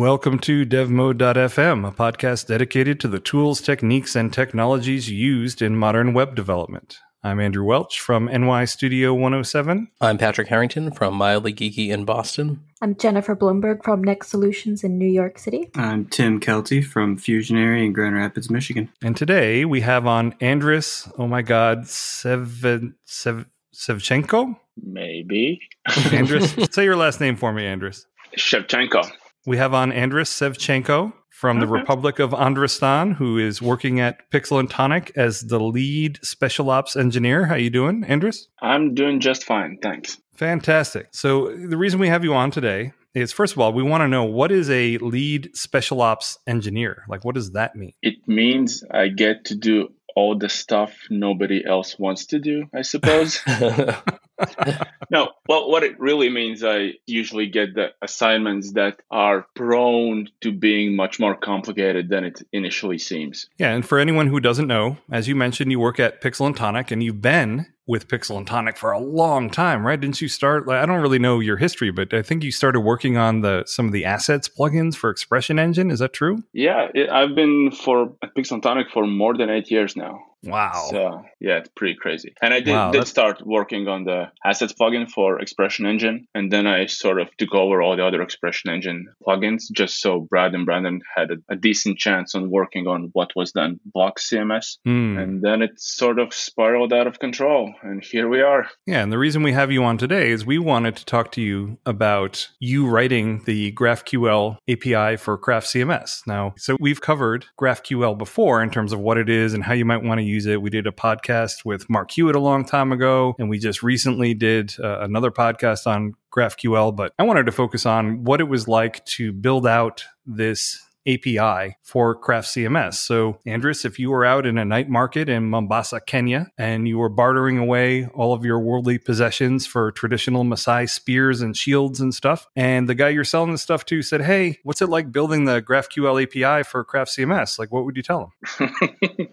Welcome to DevMode.fm, a podcast dedicated to the tools, techniques, and technologies used in modern web development. I'm Andrew Welch from NY Studio 107. I'm Patrick Harrington from Mildly Geeky in Boston. I'm Jennifer Bloomberg from Next Solutions in New York City. I'm Tim Kelty from Fusionary in Grand Rapids, Michigan. And today we have on Andris, oh my God, Sev- Sev- Sevchenko? Maybe. Andris, say your last name for me, Andris. Shevchenko. We have on Andris Sevchenko from the mm-hmm. Republic of Andristan, who is working at Pixel and Tonic as the lead special ops engineer. How you doing, Andris? I'm doing just fine, thanks. Fantastic. So the reason we have you on today is first of all, we want to know what is a lead special ops engineer? Like what does that mean? It means I get to do all the stuff nobody else wants to do, I suppose. no, well, what it really means, I usually get the assignments that are prone to being much more complicated than it initially seems. Yeah, and for anyone who doesn't know, as you mentioned, you work at Pixel and Tonic and you've been with Pixel and Tonic for a long time, right? Didn't you start like I don't really know your history, but I think you started working on the some of the assets plugins for Expression Engine, is that true? Yeah, it, I've been for at Pixel Tonic for more than eight years now. Wow. So yeah, it's pretty crazy. And I did, Wow, did start working on the assets plugin for Expression Engine, and then I sort of took over all the other Expression Engine plugins, just so Brad and Brandon had a, a decent chance on working on what was then Block CMS. Hmm. And then it sort of spiraled out of control, and here we are. Yeah, and the reason we have you on today is we wanted to talk to you about you writing the GraphQL API for Craft CMS. Now, so we've covered GraphQL before in terms of what it is and how you might want to use it. We did a podcast with Mark Huot a long time ago, and we just recently did uh, another podcast on GraphQL. But I wanted to focus on what it was like to build out this API for Craft CMS. So, Andris, if you were out in a night market in Mombasa, Kenya, and you were bartering away all of your worldly possessions for traditional Maasai spears and shields and stuff, and the guy you're selling the stuff to said, Hey, what's it like building the GraphQL API for Craft CMS? Like, what would you tell him?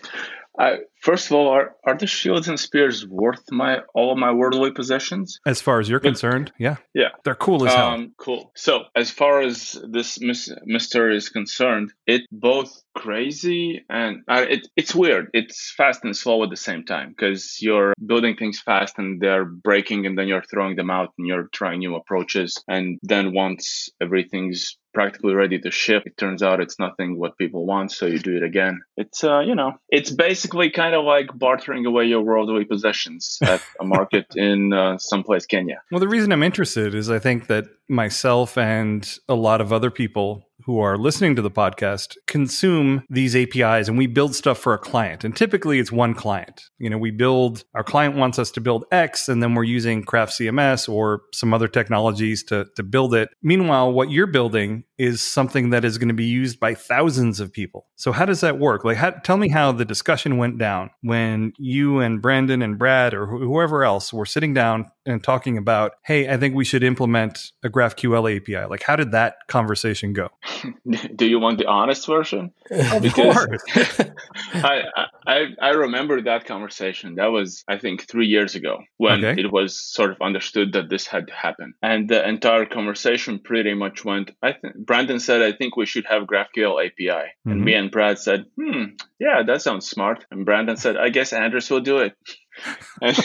I, first of all, are, are the shields and spears worth my all of my worldly possessions? As far as you're concerned, yeah. Yeah. They're cool as hell. Um, cool. So, as far as this mystery is concerned, it's both crazy and uh, it, it's weird. It's fast and slow at the same time because you're building things fast and they're breaking, and then you're throwing them out and you're trying new approaches. And then once everything's practically ready to ship, it turns out it's nothing what people want, so you do it again. It's uh, you know, it's basically kind of like bartering away your worldly possessions at a market in uh, someplace Kenya. Well, the reason I'm interested is I think that myself and a lot of other people who are listening to the podcast consume these APIs and we build stuff for a client. And typically it's one client. You know, we build, our client wants us to build X and then we're using Craft CMS or some other technologies to, to build it. Meanwhile, what you're building is something that is going to be used by thousands of people. So how does that work? Like, how, tell me how the discussion went down when you and Brandon and Brad or wh- whoever else were sitting down and talking about, hey, I think we should implement a GraphQL API. Like, how did that conversation go? Do you want the honest version? Of Because- course. I, I I remember that conversation. That was I think three years ago when Okay. it was sort of understood that this had to happen, and the entire conversation pretty much went. I think Brandon said, "I think we should have GraphQL API," Mhm. and me and Brad said, "Hmm, yeah, that sounds smart." And Brandon said, "I guess Andris will do it." and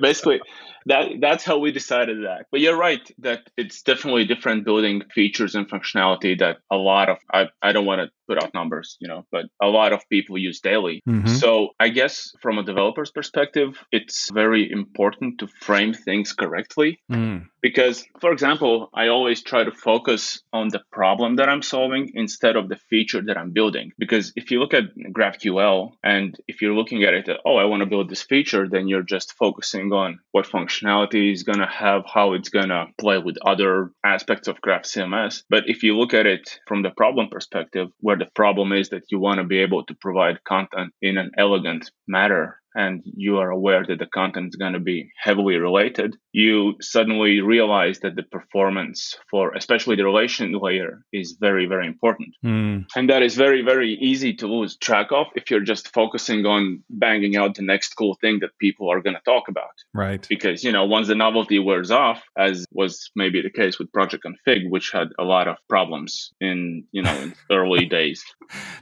basically, that that's how we decided that. But you're right that it's definitely different building features and functionality that a lot of I, I don't want to put out numbers, you know, but a lot of people use daily. Mhm. So I guess from a developer's perspective, it's very important to frame things correctly Mm. because for example i always try to focus on the problem that i'm solving instead of the feature that i'm building because if you look at graphql and if you're looking at it oh i want to build this feature then you're just focusing on what functionality is going to have how it's going to play with other aspects of craft cms but if you look at it from the problem perspective where the problem is that you want to be able to provide content in an elegant manner and you are aware that the content is going to be heavily related, you suddenly realize that the performance for especially the relation layer is very, very important. Mm, And that is very, very easy to lose track of if you're just focusing on banging out the next cool thing that people are going to talk about right. because you know once the novelty wears off as was maybe the case with project config which had a lot of problems in you know in early days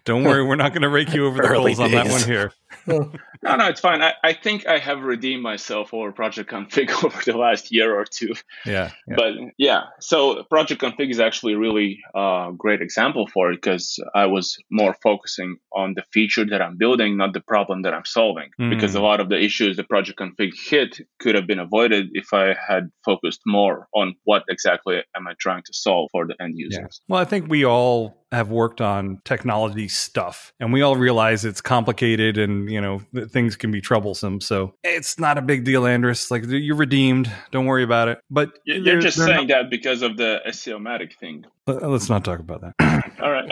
Don't worry, we're not going to rake you over the Early coals on that one here. No no it's fine I, I think i have redeemed myself over project config over the last year or two Yeah. yeah. but yeah so project config is actually a really uh, great example for it because i was more focusing on the feature that i'm building not the problem that i'm solving because Mm. a lot of the issues the project config hit could have been avoided if i had focused more on what exactly am i trying to solve for the end users Well, I think we all have worked on technology stuff and we all realize it's complicated and, you know, things can be troublesome. So it's not a big deal, Andris. Like you're redeemed. Don't worry about it. But You- they're- just saying that because of the SEO-matic thing. Let's not talk about that. All right.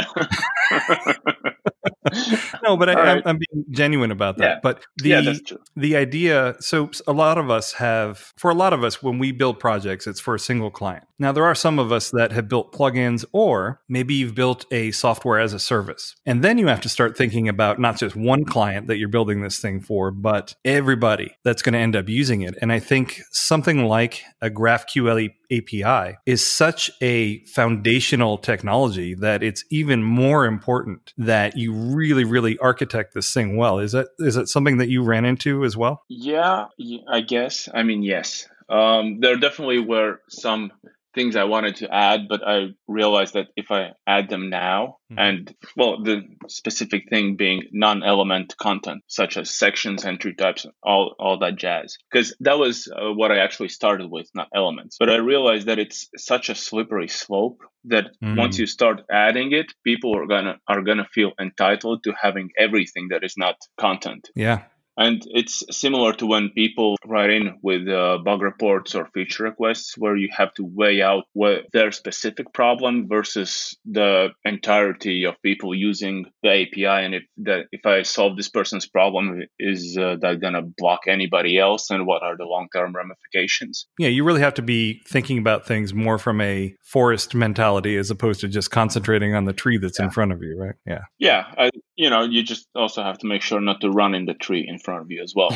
no, but I, All right. I'm, I'm being genuine about that. Yeah. But the yeah, the idea so a lot of us have for a lot of us when we build projects it's for a single client now there are some of us that have built plugins or maybe you've built a software as a service and then you have to start thinking about not just one client that you're building this thing for but everybody that's going to end up using it and i think something like a graphql API is such a foundational technology that it's even more important that you really, really architect this thing well. Is that is that something that you ran into as well? Yeah, I guess. I mean, yes. Um, there definitely were some things I wanted to add, but I realized that if I add them now, Mhm. and well, the specific thing being non-element content, such as sections, entry types, all all that jazz, because that was uh, what I actually started with, not elements. But I realized that it's such a slippery slope that Mhm. once you start adding it, people are gonna are gonna feel entitled to having everything that is not content. Yeah. And it's similar to when people write in with uh, bug reports or feature requests, where you have to weigh out what their specific problem versus the entirety of people using the API. And if that if I solve this person's problem, is uh, that going to block anybody else? And what are the long term ramifications? Yeah, you really have to be thinking about things more from a forest mentality as opposed to just concentrating on the tree that's in front of you, right? Yeah. Yeah, I, you know, you just also have to make sure not to run in the tree in front of you as well.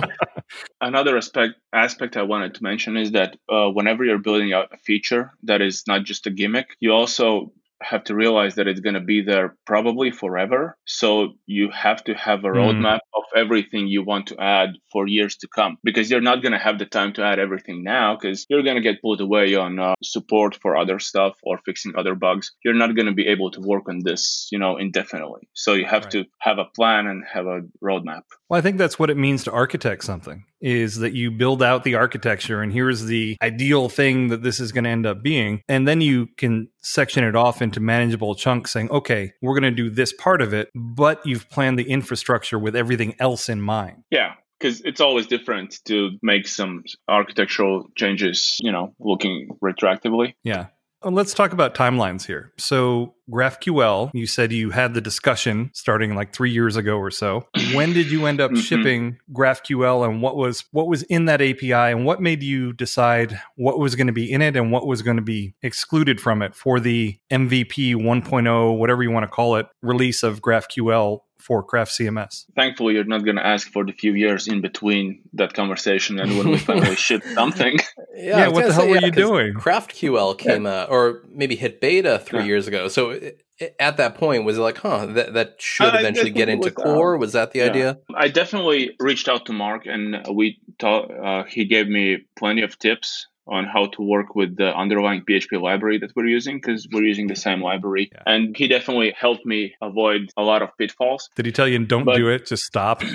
Another aspect aspect I wanted to mention is that uh, whenever you're building out a feature that is not just a gimmick, you also have to realize that it's going to be there probably forever. So you have to have a Mm. roadmap of everything you want to add for years to come because you're not going to have the time to add everything now because you're going to get pulled away on uh, support for other stuff or fixing other bugs. You're not going to be able to work on this, you know, indefinitely. So you have Right. to have a plan and have a roadmap. Well, I think that's what it means to architect something is that you build out the architecture and here's the ideal thing that this is going to end up being. And then you can section it off into manageable chunks saying, okay, we're going to do this part of it, but you've planned the infrastructure with everything else in mind. Yeah, because it's always different to make some architectural changes, you know, looking retroactively. Yeah. Uh, Let's talk about timelines here. So, GraphQL, you said you had the discussion starting like three years ago or so. When did you end up Mhm. shipping GraphQL, and what was what was in that API, and what made you decide what was going to be in it and what was going to be excluded from it for the MVP 1.0, whatever you want to call it, release of GraphQL for Craft CMS? Thankfully, you're not going to ask for the few years in between that conversation and when we finally ship something. Yeah, I was what the hell say, were yeah, you 'cause doing? GraphQL came out, or maybe hit beta three Yeah. years ago. So i- i- at that point, was it like, huh, that, that should Uh, I eventually get into was, core? um, was that the yeah. idea? I definitely reached out to Mark and we taught, uh, he gave me plenty of tips on how to work with the underlying PHP library that we're using because we're using the same library. Yeah. And he definitely helped me avoid a lot of pitfalls. Did he tell you don't But- do it? Just stop.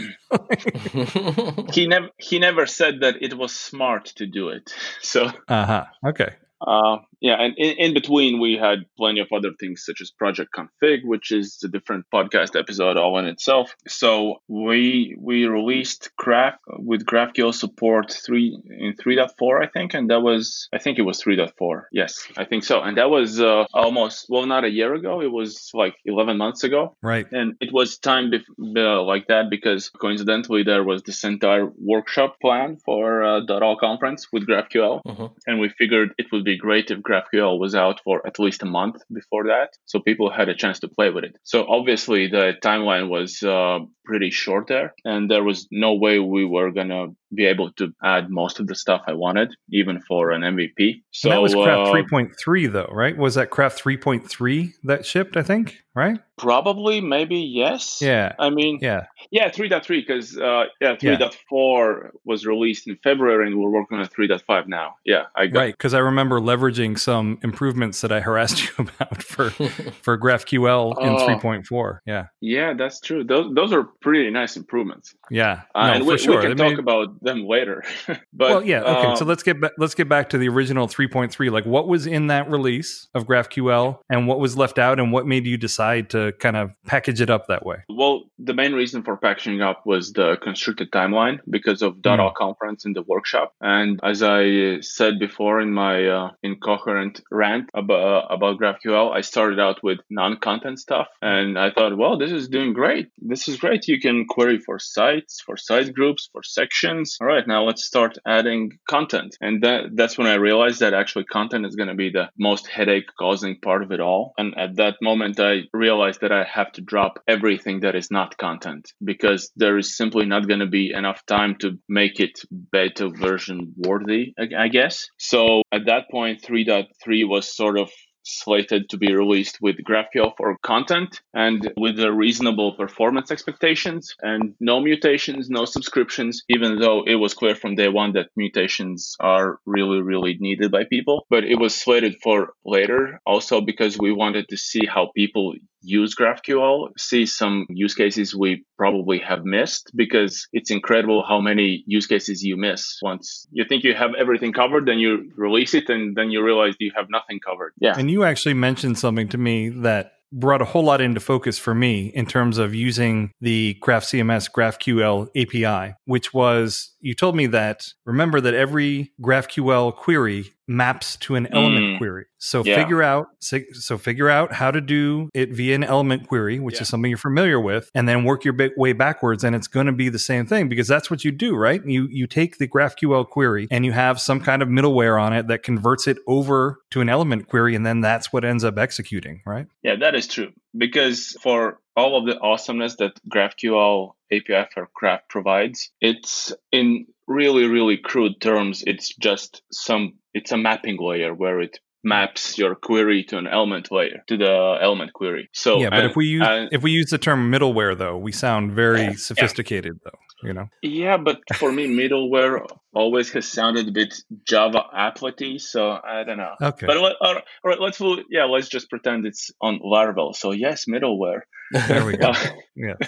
He never he never said that it was smart to do it. So Uh huh. Okay. Uh, yeah, and in, in between we had plenty of other things such as Project Config, which is a different podcast episode all in itself. So we we released Graph with GraphQL support three in 3.4, I think, and that was I think it was 3.4. Yes, I think so, and that was uh, almost well not a year ago. It was like 11 months ago, Right. and it was time bef- uh, like that because coincidentally there was this entire workshop plan for uh, .all conference with GraphQL, Mhm. and we figured it would be great if GraphQL was out for at least a month before that, so people had a chance to play with it. So obviously the timeline was uh, pretty short there, and there was no way we were gonna be able to add most of the stuff I wanted, even for an MVP. So and that was Craft uh, 3.3 though, right? Was that Craft 3.3 that shipped, I think, right? Probably, maybe yes. Yeah. I mean, Yeah. Yeah, 3.3 because uh, yeah, 3.4 was released in February and we're working on 3.5 now. Yeah, I got Right, because I remember leveraging some improvements that I harassed you about for for GraphQL in Oh. 3.4. Yeah, Yeah, that's true. Those those are pretty nice improvements. yeah, Uh, no, and we, sure. we can They talk made- about them later. but well, yeah, okay. uh, so let's get back. Let's get back to the original 3.3. Like, what was in that release of GraphQL, and what was left out, and what made you decide to kind of package it up that way? Well, the main reason for packaging up was the constricted timeline because of Hmm. .all conference in the workshop. And as I said before in my uh, incoherent rant about, about GraphQL, I started out with non-content stuff, and I thought, well, this is doing great. This is great. You can query for sites, for site groups, for sections. All right, now let's start adding content. And that, that's when I realized that actually content is going to be the most headache-causing part of it all. And at that moment, I realized that I have to drop everything that is not content because there is simply not going to be enough time to make it beta version worthy, I guess. So at that point, 3.3 was sort of slated to be released with GraphQL for content and with the reasonable performance expectations and no mutations, no subscriptions, even though it was clear from day one that mutations are really, really needed by people. But it was slated for later also because we wanted to see how people use GraphQL, see some use cases we probably have missed because it's incredible how many use cases you miss. Once you think you have everything covered, then you release it and then you realize you have nothing covered. Yeah. And you actually mentioned something to me that brought a whole lot into focus for me in terms of using the Craft CMS GraphQL API, which was you told me that remember that every GraphQL query maps to an element Mm. query. So Yeah. figure out so, figure out how to do it via an element query, which Yeah. is something you're familiar with, and then work your way backwards and it's going to be the same thing because that's what you do, right? You you take the GraphQL query and you have some kind of middleware on it that converts it over to an element query and then that's what ends up executing, right? Yeah, that is true. Because for all of the awesomeness that GraphQL API for Craft provides, it's in really, really crude terms, it's just some, it's a mapping layer where it maps your query to an element layer, to the element query. So, yeah, but and- if we use and- if we use the term middleware though, we sound very Yeah, yeah. sophisticated though, you know. yeah, but for me, middleware always has sounded a bit Java applet so I don't know. Okay. But let, all right, all right, let's yeah, let's just pretend it's on Laravel. So yes, middleware. There we go. Uh, yeah.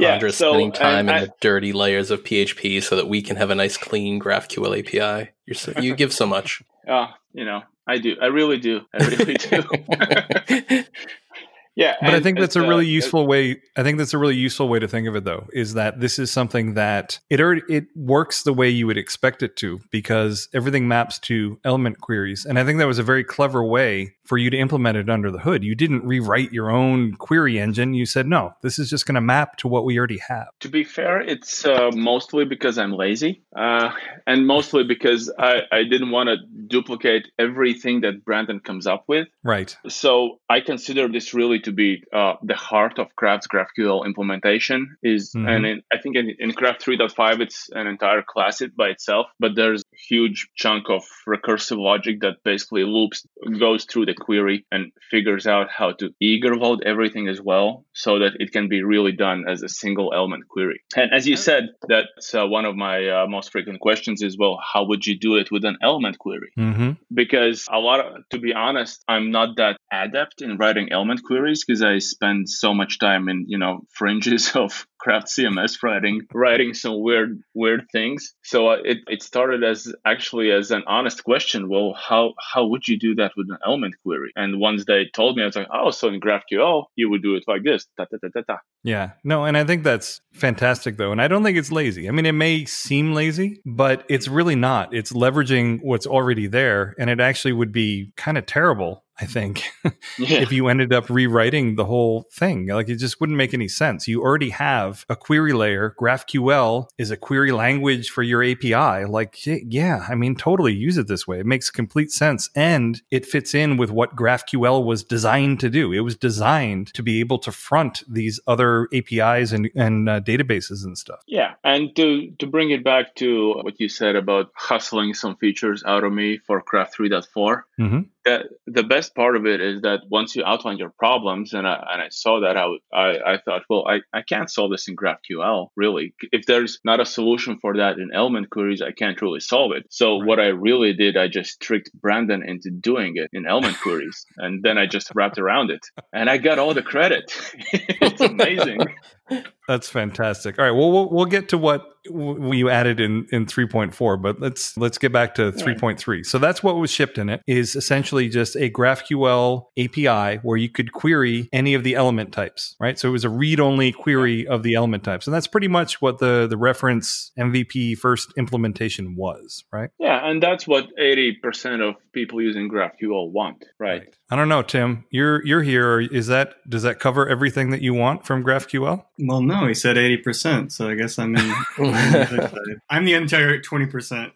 Yeah, Andre's so, spending time and in the dirty layers of PHP so that we can have a nice clean GraphQL API. You're so, you give so much. Uh, you know, I do. I really do. I really do. yeah. But I think that's a really uh, useful way. I think that's a really useful way to think of it, though, is that this is something that it already it works the way you would expect it to because everything maps to element queries, and I think that was a very clever way for you to implement it under the hood. You didn't rewrite your own query engine. You said, no, this is just going to map to what we already have. To be fair, it's uh, mostly because I'm lazy, uh, and mostly because I, I didn't want to duplicate everything that Brandon comes up with. Right. So I consider this really to be uh, the heart of Craft's GraphQL implementation. Is Mhm. and in, I think in, in Craft 3.5 it's an entire class it by itself, but there's a huge chunk of recursive logic that basically loops goes through the query and figures out how to eager load everything as well, so that it can be really done as a single element query. And as you said, that's uh, one of my uh, most frequent questions is well, how would you do it with an element query? Mm-hmm. because a lot of to be honest i'm not that adept in writing element queries because I spend so much time in, you know, fringes of craft CMS writing, writing some weird, weird things. So uh, it, it started as actually as an honest question. Well, how, how would you do that with an element query? And once they told me, I was like, oh, so in GraphQL, you would do it like this. Da, da, da, da, da. Yeah. No, and I think that's fantastic though. And I don't think it's lazy. I mean, it may seem lazy, but it's really not. It's leveraging what's already there. And it actually would be kind of terrible I think, Yeah. if you ended up rewriting the whole thing. Like it just wouldn't make any sense. You already have a query layer. GraphQL is a query language for your API. Like, yeah, I mean, totally use it this way. It makes complete sense. And it fits in with what GraphQL was designed to do. It was designed to be able to front these other APIs and, and uh, databases and stuff. Yeah, and to to bring it back to what you said about hustling some features out of me for Craft 3.4, hmm the best part of it is that once you outline your problems, and I and I saw that out, I, I thought, well, I, I can't solve this in GraphQL really. If there's not a solution for that in element queries, I can't really solve it. So Right. what I really did, I just tricked Brandon into doing it in element queries, and then I just wrapped around it, and I got all the credit. it's amazing. That's fantastic. All right, well, we'll we'll get to what you added in in 3.4, but let's let's get back to 3.3. So that's what was shipped in it is essentially just a GraphQL API where you could query any of the element types, right? So it was a read-only query of the element types, and that's pretty much what the the reference MVP first implementation was, right? Yeah, and that's what 80% of people using GraphQL want, right? I don't know, Tim. You're you're here. Is that does that cover everything that you want from GraphQL? Well, no, he said 80%, so I guess I'm in. I'm, the other side. I'm the entire 20%.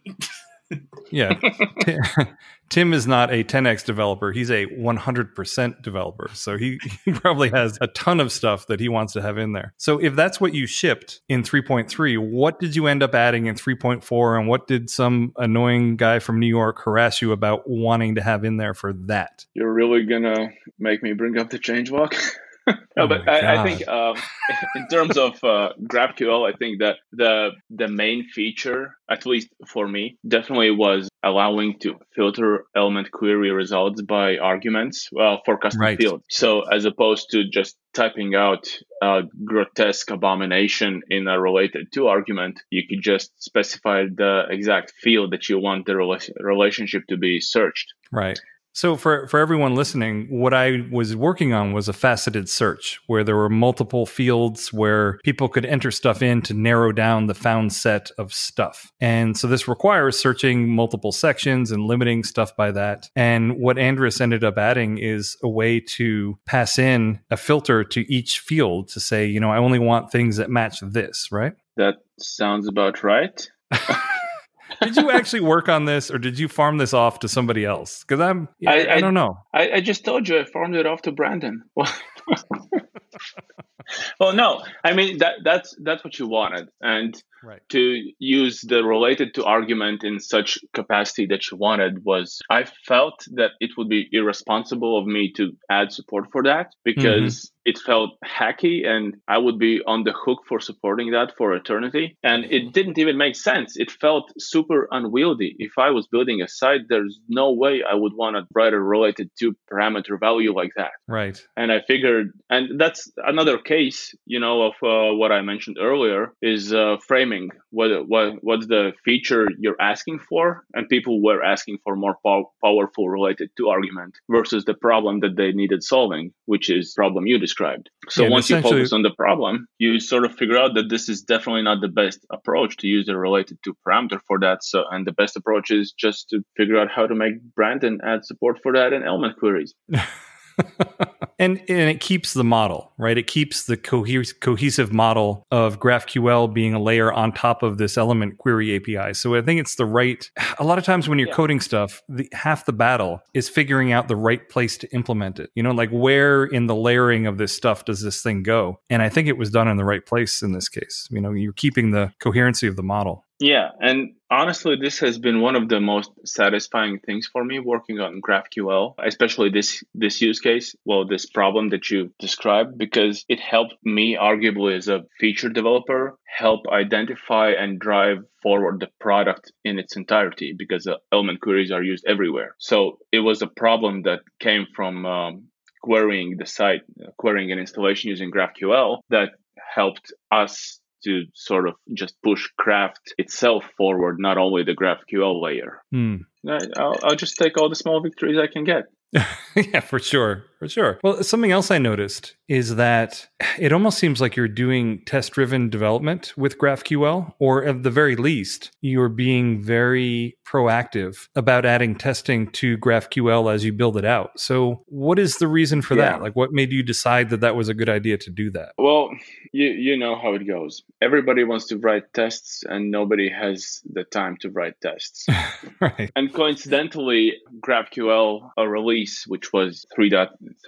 Yeah. Tim is not a 10x developer. He's a 100% developer. So he, he probably has a ton of stuff that he wants to have in there. So if that's what you shipped in 3.3, what did you end up adding in 3.4? And what did some annoying guy from New York harass you about wanting to have in there for that? You're really gonna make me bring up the changelog? no, Oh but I, I think um, in terms of uh, GraphQL, I think that the the main feature, at least for me, definitely was allowing to filter element query results by arguments well, for custom Right. fields. So as opposed to just typing out a grotesque abomination in a related to argument, you could just specify the exact field that you want the rela- relationship to be searched. Right. So for for everyone listening, what I was working on was a faceted search where there were multiple fields where people could enter stuff in to narrow down the found set of stuff. And so this requires searching multiple sections and limiting stuff by that. And what Andris ended up adding is a way to pass in a filter to each field to say, you know, I only want things that match this, right? That sounds about right. Did you actually work on this or did you farm this off to somebody else? Because I'm I, I- I don't know. I, I just told you I farmed it off to Brandon. well, no, I mean that that's that's what you wanted, and Right. to use the related to argument in such capacity that you wanted was I felt that it would be irresponsible of me to add support for that because mm-hmm. it felt hacky and I would be on the hook for supporting that for eternity. And it mm-hmm. didn't even make sense. It felt super unwieldy. If I was building a site, there's no way I would want to write a related to parameter value like that Right. and I figured, and that's another case, you know, of uh, what I mentioned earlier is uh, framing. What what what's the feature you're asking for, and people were asking for more pow- powerful related to argument versus the problem that they needed solving, which is problem you described. So Yeah, once you focus on the problem, you sort of figure out that this is definitely not the best approach to use a related to parameter for that. So, and the best approach is just to figure out how to make Brandon add support for that in element queries. and and it keeps the model right? It keeps the cohes- cohesive model of graphql being a layer on top of this element query api so i think it's the right a lot of times when you're Yeah. coding stuff the half the battle is figuring out the right place to implement it. You know like where in the layering of this stuff does this thing go? And i think it was done in the right place in this case. You know you're keeping the coherency of the model. Yeah, and honestly, this has been one of the most satisfying things for me working on GraphQL, especially this this use case. Well, this problem that you described, because it helped me, arguably, as a feature developer, help identify and drive forward the product in its entirety because uh, element queries are used everywhere. So it was a problem that came from um, querying the site, uh, querying an installation using GraphQL that helped us to sort of just push craft itself forward, not only the GraphQL layer. Hmm. I, I'll, I'll just take all the small victories I can get. yeah, for sure. For sure. Well, something else I noticed is that it almost seems like you're doing test driven development with GraphQL, or at the very least, you're being very proactive about adding testing to GraphQL as you build it out. So, what is the reason for Yeah. that? Like, what made you decide that that was a good idea to do that? Well, you you know how it goes. Everybody wants to write tests, and nobody has the time to write tests. right. and coincidentally, GraphQL a release, which was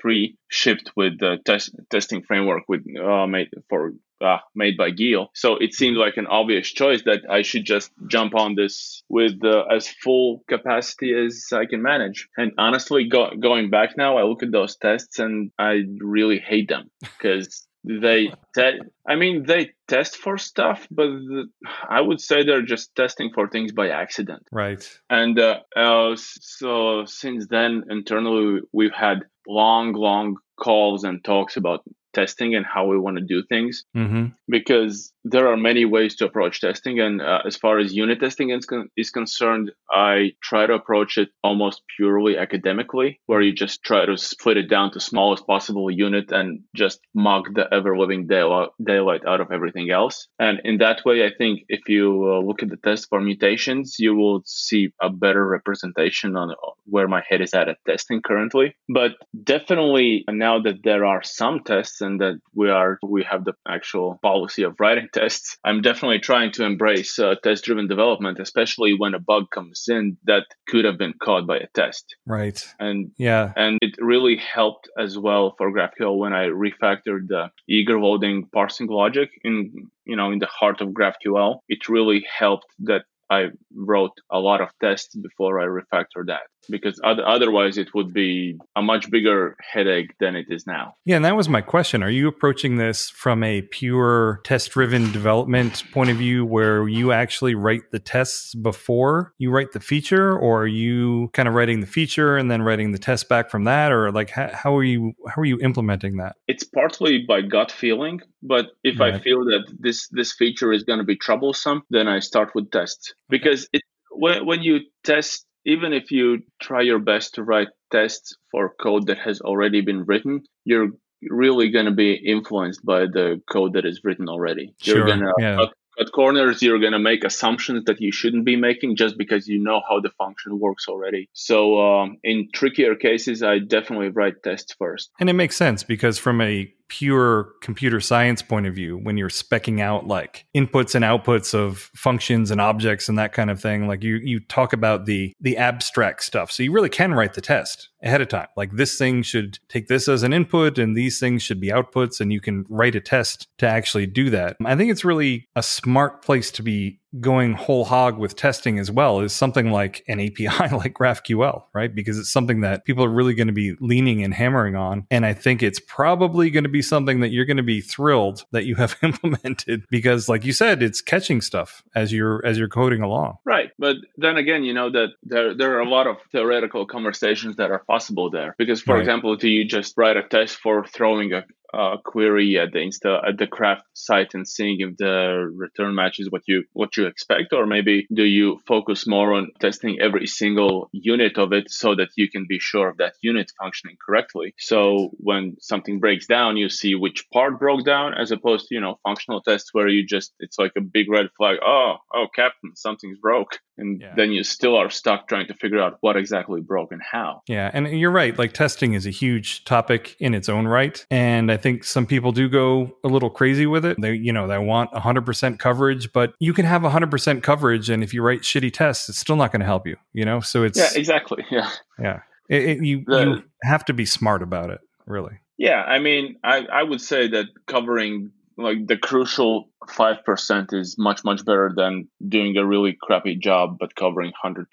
3.3, shipped with the test testing framework with uh, made for uh, made by Giel. So it seemed like an obvious choice that I should just jump on this with uh, as full capacity as I can manage. And honestly, go, going back now, I look at those tests and I really hate them because they te- I mean they test for stuff, but the, I would say they're just testing for things by accident. Right. And uh, uh, so since then, internally, we've had long, long calls and talks about testing and how we want to do things Mm-hmm. because there are many ways to approach testing. And uh, as far as unit testing is, con- is concerned, I try to approach it almost purely academically, where you just try to split it down to smallest possible unit and just mock the ever living daylight, daylight out of everything else. And in that way, I think if you uh, look at the test for mutations, you will see a better representation on uh, where my head is at at testing currently. But definitely now that there are some tests and that we are we have the actual policy of writing tests, I'm definitely trying to embrace uh, test driven development, especially when a bug comes in that could have been caught by a test. Right. And Yeah. and it really helped as well for GraphQL when I refactored the eager loading parsing logic in you know in the heart of GraphQL. It really helped that I wrote a lot of tests before I refactor that because oth- otherwise it would be a much bigger headache than it is now. Yeah, and that was my question. Are you approaching this from a pure test driven development point of view where you actually write the tests before you write the feature, or are you kind of writing the feature and then writing the test back from that? Or like how, how are you how are you implementing that? It's partly by gut feeling, but if I feel that this this feature is going to be troublesome, then I start with tests because it when when you test even if you try your best to write tests for code that has already been written, you're really going to be influenced by the code that is written already. Sure, You're going to yeah. cut, cut corners, you're going to make assumptions that you shouldn't be making just because you know how the function works already. So um, in trickier cases, I definitely write tests first. And it makes sense because from a pure computer science point of view, when you're specking out like inputs and outputs of functions and objects and that kind of thing, like you you talk about the the abstract stuff. So you really can write the test ahead of time. Like this thing should take this as an input and these things should be outputs and you can write a test to actually do that. I think it's really a smart place to be going whole hog with testing as well is something like an API like GraphQL, right? Because it's something that people are really going to be leaning and hammering on. And I think it's probably going to be something that you're going to be thrilled that you have implemented because like you said, it's catching stuff as you're as you're coding along. Right. But then again, you know that there there are a lot of theoretical conversations that are possible there. Because for Right. example, do you just write a test for throwing a uh, query at the insta at the craft site and seeing if the return matches what you what you expect or maybe do you focus more on testing every single unit of it so that you can be sure of that unit functioning correctly? So when something breaks down you see which part broke down as opposed to you know functional tests where you just it's like a big red flag oh oh captain something's broke and Yeah. then you still are stuck trying to figure out what exactly broke and how Yeah, and you're right. Like testing is a huge topic in its own right, and I think some people do go a little crazy with it. They, you know, they want 100% coverage, but you can have 100% coverage, and if you write shitty tests, it's still not going to help you. You know, so it's yeah exactly yeah yeah, It, it- you The- you have to be smart about it, really. Yeah, I mean, I, I would say that covering like the crucial 5% is much much better than doing a really crappy job but covering 100%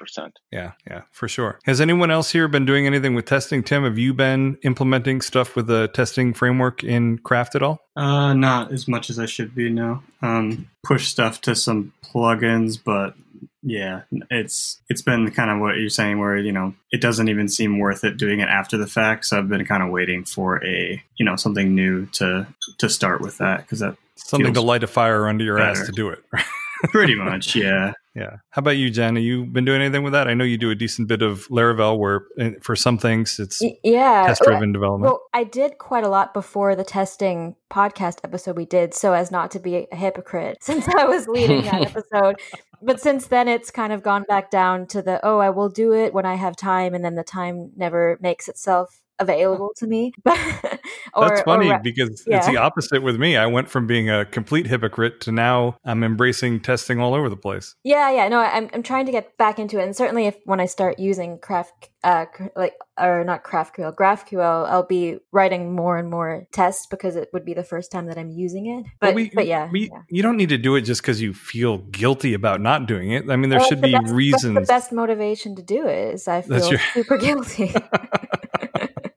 Yeah, yeah, for sure. Has anyone else here been doing anything with testing? Tim, have you been implementing stuff with the testing framework in Craft at all? Uh, not as much as I should be now. Um, push stuff to some plugins, but yeah, it's it's been kind of what you're saying, where you know it doesn't even seem worth it doing it after the fact. So I've been kind of waiting for a you know something new to to start with that because that Something to light a fire under your ass to do it. pretty much yeah. yeah. How about you, Jen? Have you been doing anything with that? I know you do a decent bit of Laravel where uh, for some things it's yeah. test driven development. Well, I did quite a lot before the testing podcast episode we did, so as not to be a hypocrite, since I was leading that episode. But since then, it's kind of gone back down to the oh, I will do it when I have time, and then the time never makes itself available to me. But or, That's funny or, because it's the opposite with me. I went from being a complete hypocrite to now I'm embracing testing all over the place. Yeah, yeah. No, I'm I'm trying to get back into it, and certainly if when I start using Craft, uh, like or not GraphQL, GraphQL, I'll be writing more and more tests because it would be the first time that I'm using it. But we, but yeah, we, yeah. you don't need to do it just because you feel guilty about not doing it. I mean, there Well, should the be best- reasons. That's the best motivation to do it is I feel your- super guilty.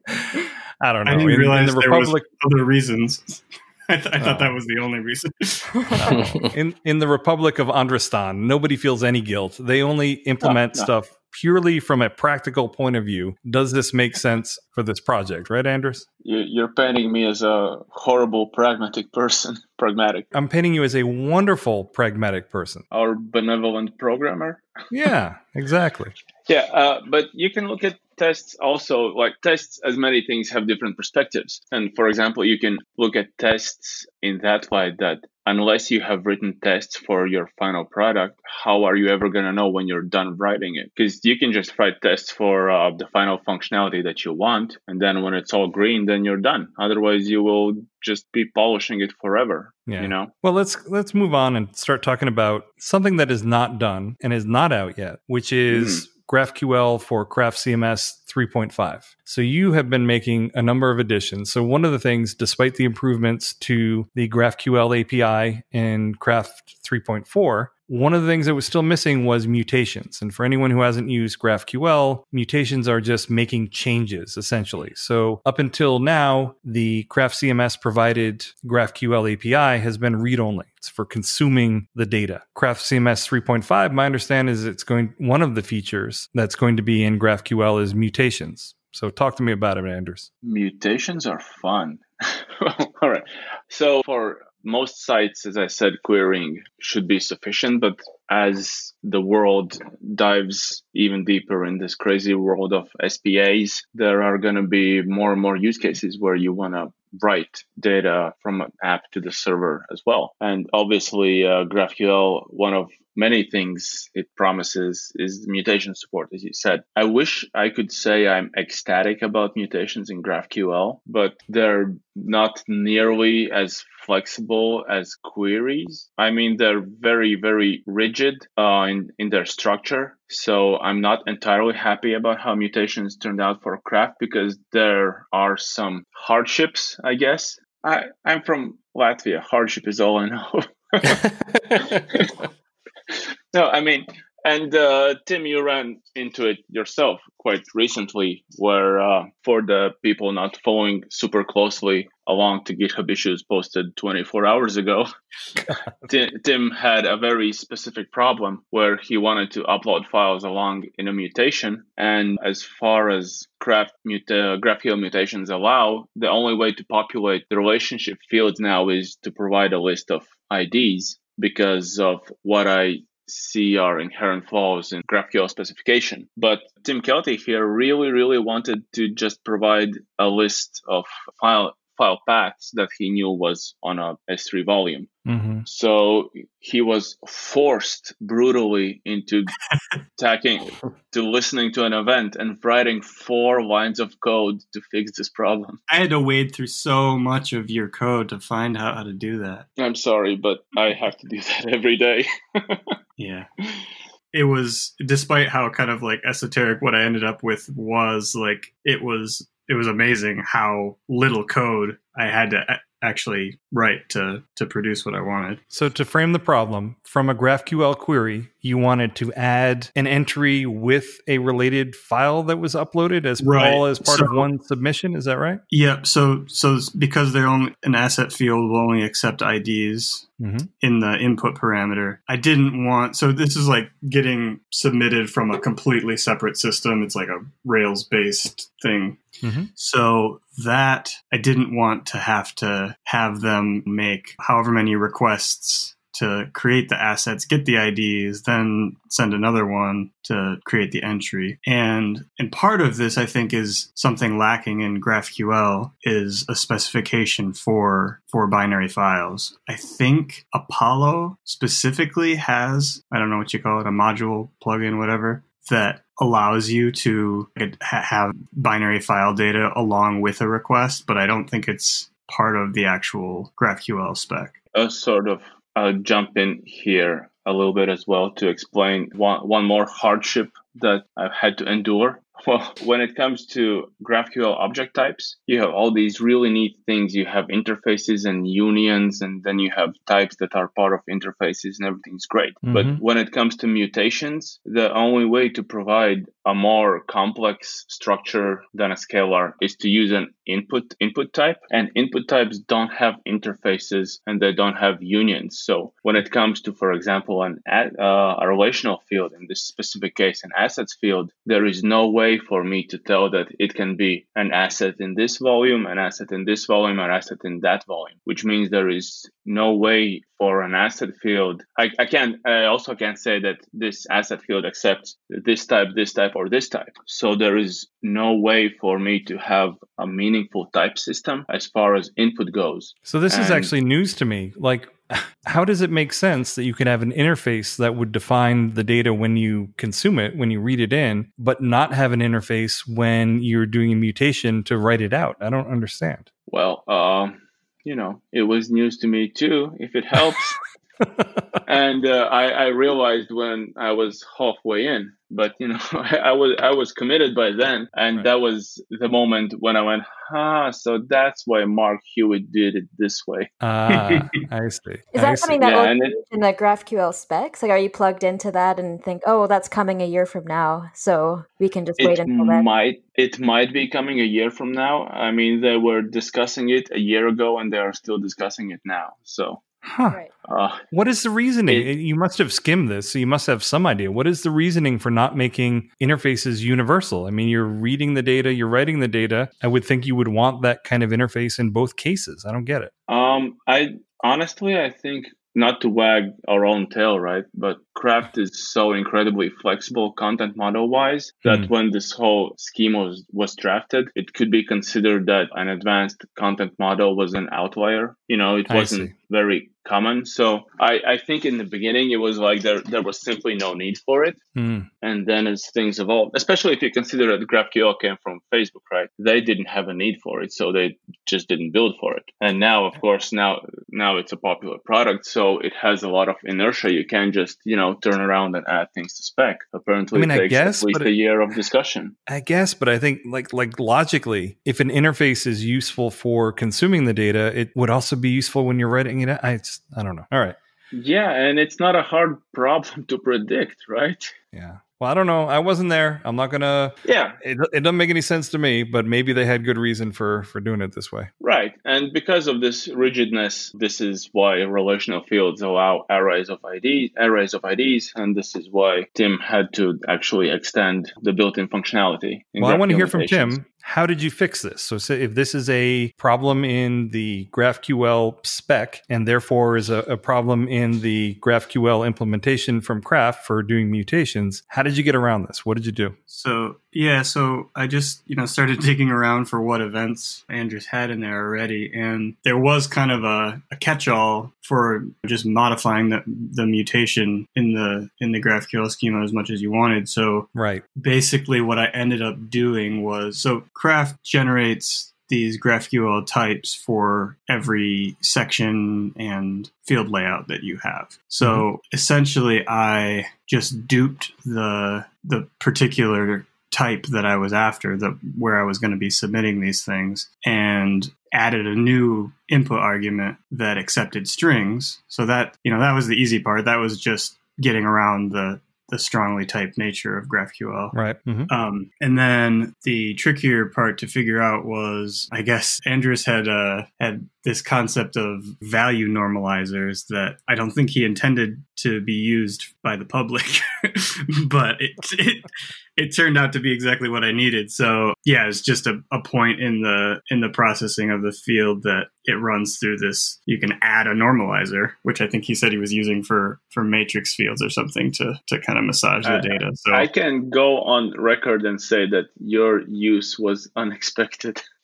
I don't know. I didn't in, in realize the there was Republic, other reasons. I, th- I thought Oh. that was the only reason. in in the Republic of Andristan, nobody feels any guilt. They only implement no. stuff purely from a practical point of view. Does this make sense for this project? Right, Anders? you, you're painting me as a horrible pragmatic person pragmatic I'm painting you as a wonderful, pragmatic person. or benevolent programmer Yeah, exactly. Yeah, uh, but you can look at tests also. Like tests, as many things have different perspectives. And for example, you can look at tests in that light that unless you have written tests for your final product, how are you ever going to know when you're done writing it? Because you can just write tests for uh, the final functionality that you want, and then when it's all green, then you're done. Otherwise, you will just be polishing it forever. Yeah. You know. Well, let's let's move on and start talking about something that is not done and is not out yet, which is GraphQL for Craft CMS 3.5. So you have been making a number of additions. So one of the things, despite the improvements to the GraphQL API in Craft 3.4, one of the things that was still missing was mutations. And for anyone who hasn't used GraphQL, mutations are just making changes essentially. So up until now, the Craft CMS provided GraphQL API has been read only. It's for consuming the data. Craft CMS 3.5, my understanding is it's going one of the features that's going to be in GraphQL is mutations. So talk to me about it, Anders. Mutations are fun. All right. So for most sites, as I said, querying should be sufficient. But as the world dives even deeper in this crazy world of SPAs, there are going to be more and more use cases where you want to write data from an app to the server as well. And obviously, uh, GraphQL, one of many things it promises is mutation support, as you said. I wish I could say I'm ecstatic about mutations in GraphQL, but they're not nearly as flexible as queries. I mean, they're very, very rigid uh, in, in their structure. So I'm not entirely happy about how mutations turned out for Craft because there are some hardships, I guess. I, I'm from Latvia. Hardship is all I know. no, I mean, and uh, Tim, you ran into it yourself quite recently, where uh, for the people not following super closely along to GitHub issues posted 24 hours ago, Tim, Tim had a very specific problem where he wanted to upload files along in a mutation, and as far as Craft muta- GraphQL mutations allow, the only way to populate the relationship fields now is to provide a list of IDs because of what I see are inherent flaws in GraphQL specification. But Tim Kelty here really, really wanted to just provide a list of file file paths that he knew was on a S3 volume. Mm-hmm. So he was forced brutally into tacking to listening to an event and writing four lines of code to fix this problem. I had to wade through so much of your code to find out how to do that. I'm sorry, but I have to do that every day. Yeah. It was despite how kind of like esoteric what I ended up with was like it was it was amazing how little code I had to actually write to to produce what I wanted. So to frame the problem, from a GraphQL query, you wanted to add an entry with a related file that was uploaded as Right. all as part So- of one submission. Is that right? Yeah, so so because they're only an asset field will only accept IDs Mm-hmm. in the input parameter. I didn't want so this is like getting submitted from a completely separate system. It's like a Rails based thing. Mhm. So that I didn't want to have to have them make however many requests to create the assets, get the IDs, then send another one to create the entry. And and part of this I think is something lacking in GraphQL is a specification for for binary files. I think Apollo specifically has I don't know what you call it, a module plugin whatever that allows you to have binary file data along with a request, but I don't think it's part of the actual GraphQL spec. a sort of uh, jump in here a little bit as well to explain one, one more hardship that I've had to endure. Well, when it comes to GraphQL object types, you have all these really neat things. You have interfaces and unions, and then you have types that are part of interfaces, and everything's great. But Mhm. when it comes to mutations, the only way to provide a more complex structure than a scalar is to use an input input type. And input types don't have interfaces and they don't have unions. So when it comes to for example an ad, uh, a relational field in this specific case an assets field there is no way for me to tell that it can be an asset in this volume an asset in this volume an asset in that volume which means there is no way for an asset field. I, I can't i also can't say that this asset field accepts this type this type or this type so there is no way for me to have a meaningful type system as far as input goes So this is actually news to me. Like, how does it make sense that you can have an interface that would define the data when you consume it, when you read it in, but not have an interface when you're doing a mutation to write it out? I don't understand. well um you know it was news to me too if it helps and uh, I, I realized when I was halfway in, but you know, I, I was I was committed by then, and Right. that was the moment when I went, ah, so that's why Mark Huot did it this way. Ah, I see. Is I that see. something that Yeah, will and be it- in the GraphQL specs? Like, are you plugged into that and think, oh, that's coming a year from now, so we can just wait It until then? might it might be coming a year from now. I mean, they were discussing it a year ago, and they are still discussing it now. So, Huh. Right. uh, What is the reasoning? It- you must have skimmed this, so you must have some idea. What is the reasoning for not making interfaces universal? I mean, you're reading the data, you're writing the data. I would think you would want that kind of interface in both cases. I don't get it. Um, I honestly, I think not to wag our own tail, right? But Craft is so incredibly flexible content model wise that Hmm. when this whole scheme was, was drafted, it could be considered that an advanced content model was an outlier. You know, it I wasn't see. Very common. So I, I think in the beginning it was like there there was simply no need for it. Hmm. And then as things evolved, especially if you consider that GraphQL came from Facebook, right? They didn't have a need for it, so they just didn't build for it. And now, of course, now now it's a popular product, so it has a lot of inertia. You can't just you know turn around and add things to spec. Apparently, I mean, I it takes guess, at least a year of discussion. I guess, but I think like like logically, if an interface is useful for consuming the data, it would also be useful when you're writing it. out. I it's, I don't know. All right. Yeah, and it's not a hard problem to predict, right? Yeah. Well, I don't know. I wasn't there. I'm not gonna. Yeah, It, it doesn't make any sense to me. But maybe they had good reason for for doing it this way. Right. And because of this rigidness, this is why relational fields allow arrays of IDs, arrays of IDs, and this is why Tim had to actually extend the built-in functionality. in Well, I want to hear from. Tim. How did you fix this? So, say if this is a problem in the GraphQL spec and therefore is a, a problem in the GraphQL implementation from Craft for doing mutations, how did you get around this? What did you do? So yeah, so I just you know started digging around for what events Andris had in there already, and there was kind of a, a catch-all for just modifying the the mutation in the in the GraphQL schema as much as you wanted. So Right. basically, what I ended up doing was so Craft generates these GraphQL types for every section and field layout that you have. So mm-hmm. essentially, I just duped the the particular type that I was after, the where I was going to be submitting these things, and added a new input argument that accepted strings. So that, you know, that was the easy part. That was just getting around the the strongly typed nature of GraphQL. Right. hmm Um, and then the trickier part to figure out was, I guess Andris had uh, had this concept of value normalizers that I don't think he intended to be used by the public, but it, it it turned out to be exactly what I needed. So yeah, it's just a, a point in the in the processing of the field that it runs through this. You can add a normalizer, which I think he said he was using for for matrix fields or something to to kind of massage the Uh, data. So I can go on record and say that your use was unexpected.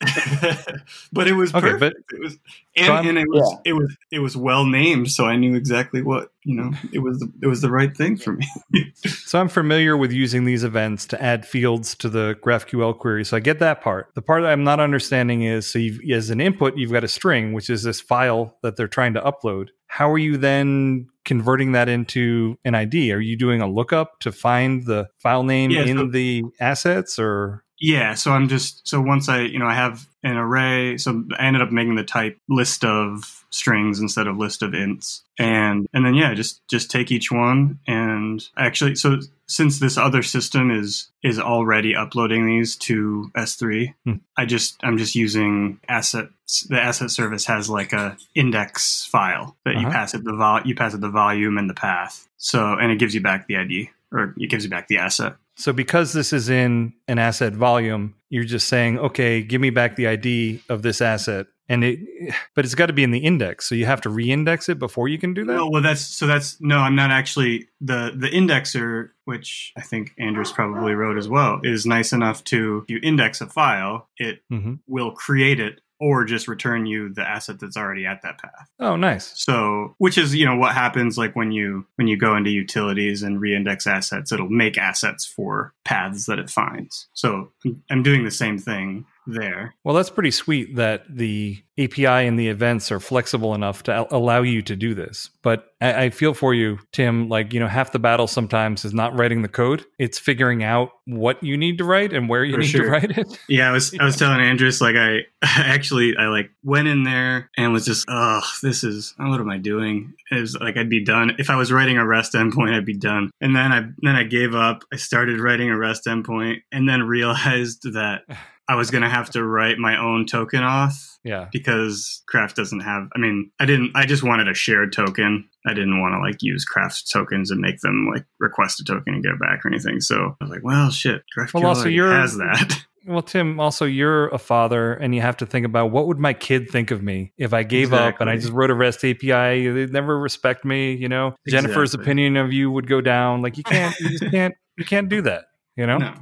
but it was Okay, perfect. it was and, So and it was it was it was well named, so I knew exactly what you know. It was the, it was the right thing for me. So I'm familiar with using these events to add fields to the GraphQL query. So I get that part. The part that I'm not understanding is so you've, as an input, you've got a string, which is this file that they're trying to upload. How are you then converting that into an ID? Are you doing a lookup to find the file name Yeah, in so- the assets or? Yeah, so I'm just so once I you know I have an array, so I ended up making the type list of strings instead of list of ints, and and then yeah, just just take each one and actually so since this other system is is already uploading these to S3, Hmm. I just I'm just using assets. The asset service has like a index file that you Uh-huh. pass it the vol you pass it the volume and the path. So and it gives you back the ID or it gives you back the asset. So because this is in an asset volume, you're just saying, okay, give me back the ID of this asset. And it, but it's got to be in the index. So you have to re-index it before you can do that. No, well, that's so. That's no. I'm not actually the the indexer, which I think Andris probably wrote as well, is nice enough to if you index a file, it Mhm. will create it or just return you the asset that's already at that path. Oh, nice. So, which is you know what happens like when you when you go into utilities and reindex assets, it'll make assets for paths that it finds. So I'm- I'm doing the same thing there. Well, that's pretty sweet that the API and the events are flexible enough to allow you to do this. But I, I feel for you, Tim. Like, you know, half the battle sometimes is not writing the code, it's figuring out what you need to write and where you For need to write it. Yeah, I was I was telling Andris like I actually I like went in there and was just oh this is what am I doing? It was like I'd be done if I was writing a REST endpoint I'd be done and then I then I gave up. I started writing a REST endpoint and then realized that I was gonna have to write my own token off. Yeah. because Craft doesn't have. I mean I didn't. I just wanted a shared token. I didn't want to like use Craft's tokens and make them like request a token and get it back or anything. So I was like, well, shit, GraphQL Well, also you're- has that. Well, Tim, also you're a father, and you have to think about what would my kid think of me if I gave up and I just wrote a REST API. They'd never respect me. You know, Jennifer's opinion of you would go down. Like you can't, you just can't, you can't do that. You know. No,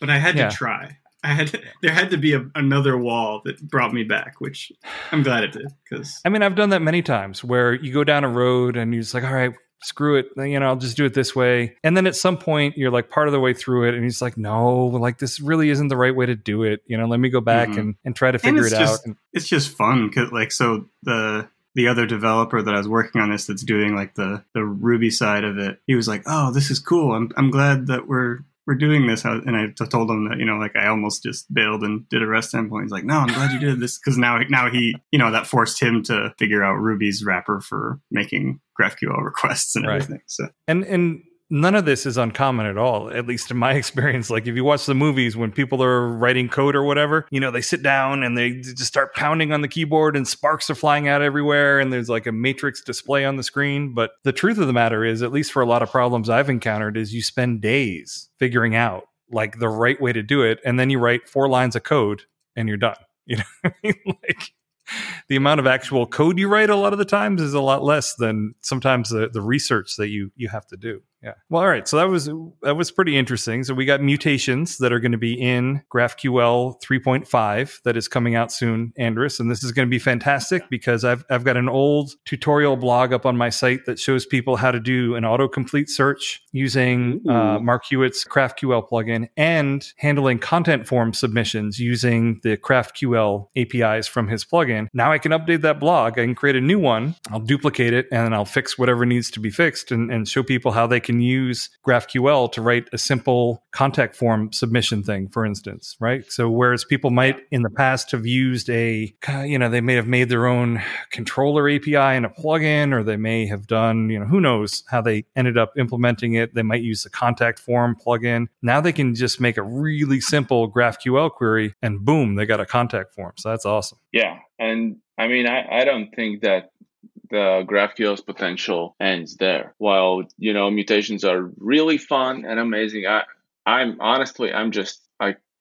but I had Yeah. to try. I had to, there had to be a, another wall that brought me back, which I'm glad it did because I mean, I've done that many times where you go down a road and you're just like, all right, screw it. You know, I'll just do it this way. And then at some point, you're like part of the way through it and you're like, no, like this really isn't the right way to do it. You know, let me go back Mhm. and, and try to figure it it's out. And- it's just fun because like so the the other developer that I was working on this that's doing like the the Ruby side of it, he was like, "Oh, this is cool. I'm I'm glad that we're." We're doing this, and I told him that you know, like I almost just bailed and did a REST endpoint. He's like, "No, I'm glad you did this because now, now he, you know, that forced him to figure out Ruby's wrapper for making GraphQL requests and Right. everything." So and and none of this is uncommon at all at least in my experience. Like if you watch the movies when people are writing code or whatever you know they sit down and they just start pounding on the keyboard and sparks are flying out everywhere and there's like a matrix display on the screen. But the truth of the matter is at least for a lot of problems i've encountered is you spend days figuring out like the right way to do it. And then you write four lines of code and you're done. You know like the amount of actual code you write a lot of the times is a lot less than sometimes the, the research that you you have to do yeah. Well all right. So that was that was pretty interesting. So we got mutations that are going to be in graphql 3.5 that is coming out soon Andris. And this is going to be fantastic because i've i've got an old tutorial blog up on my site that shows people how to do an autocomplete search using uh, mark huot's craftql plugin and handling content form submissions using the craftql apis from his plugin. Now i can update that blog. I can create a new one. I'll duplicate it and i'll fix whatever needs to be fixed and, and show people how they can can use GraphQL to write a simple contact form submission thing, for instance, right? So whereas people might in the past have used a, you know, they may have made their own controller API and a plugin, or they may have done, you know, who knows how they ended up implementing it. They might use the contact form plugin. Now they can just make a really simple GraphQL query and boom, they got a contact form. So that's awesome. Yeah. And I mean, I, I don't think that the GraphQL's potential ends there. While, you know, mutations are really fun and amazing, I, I'm honestly, I'm just,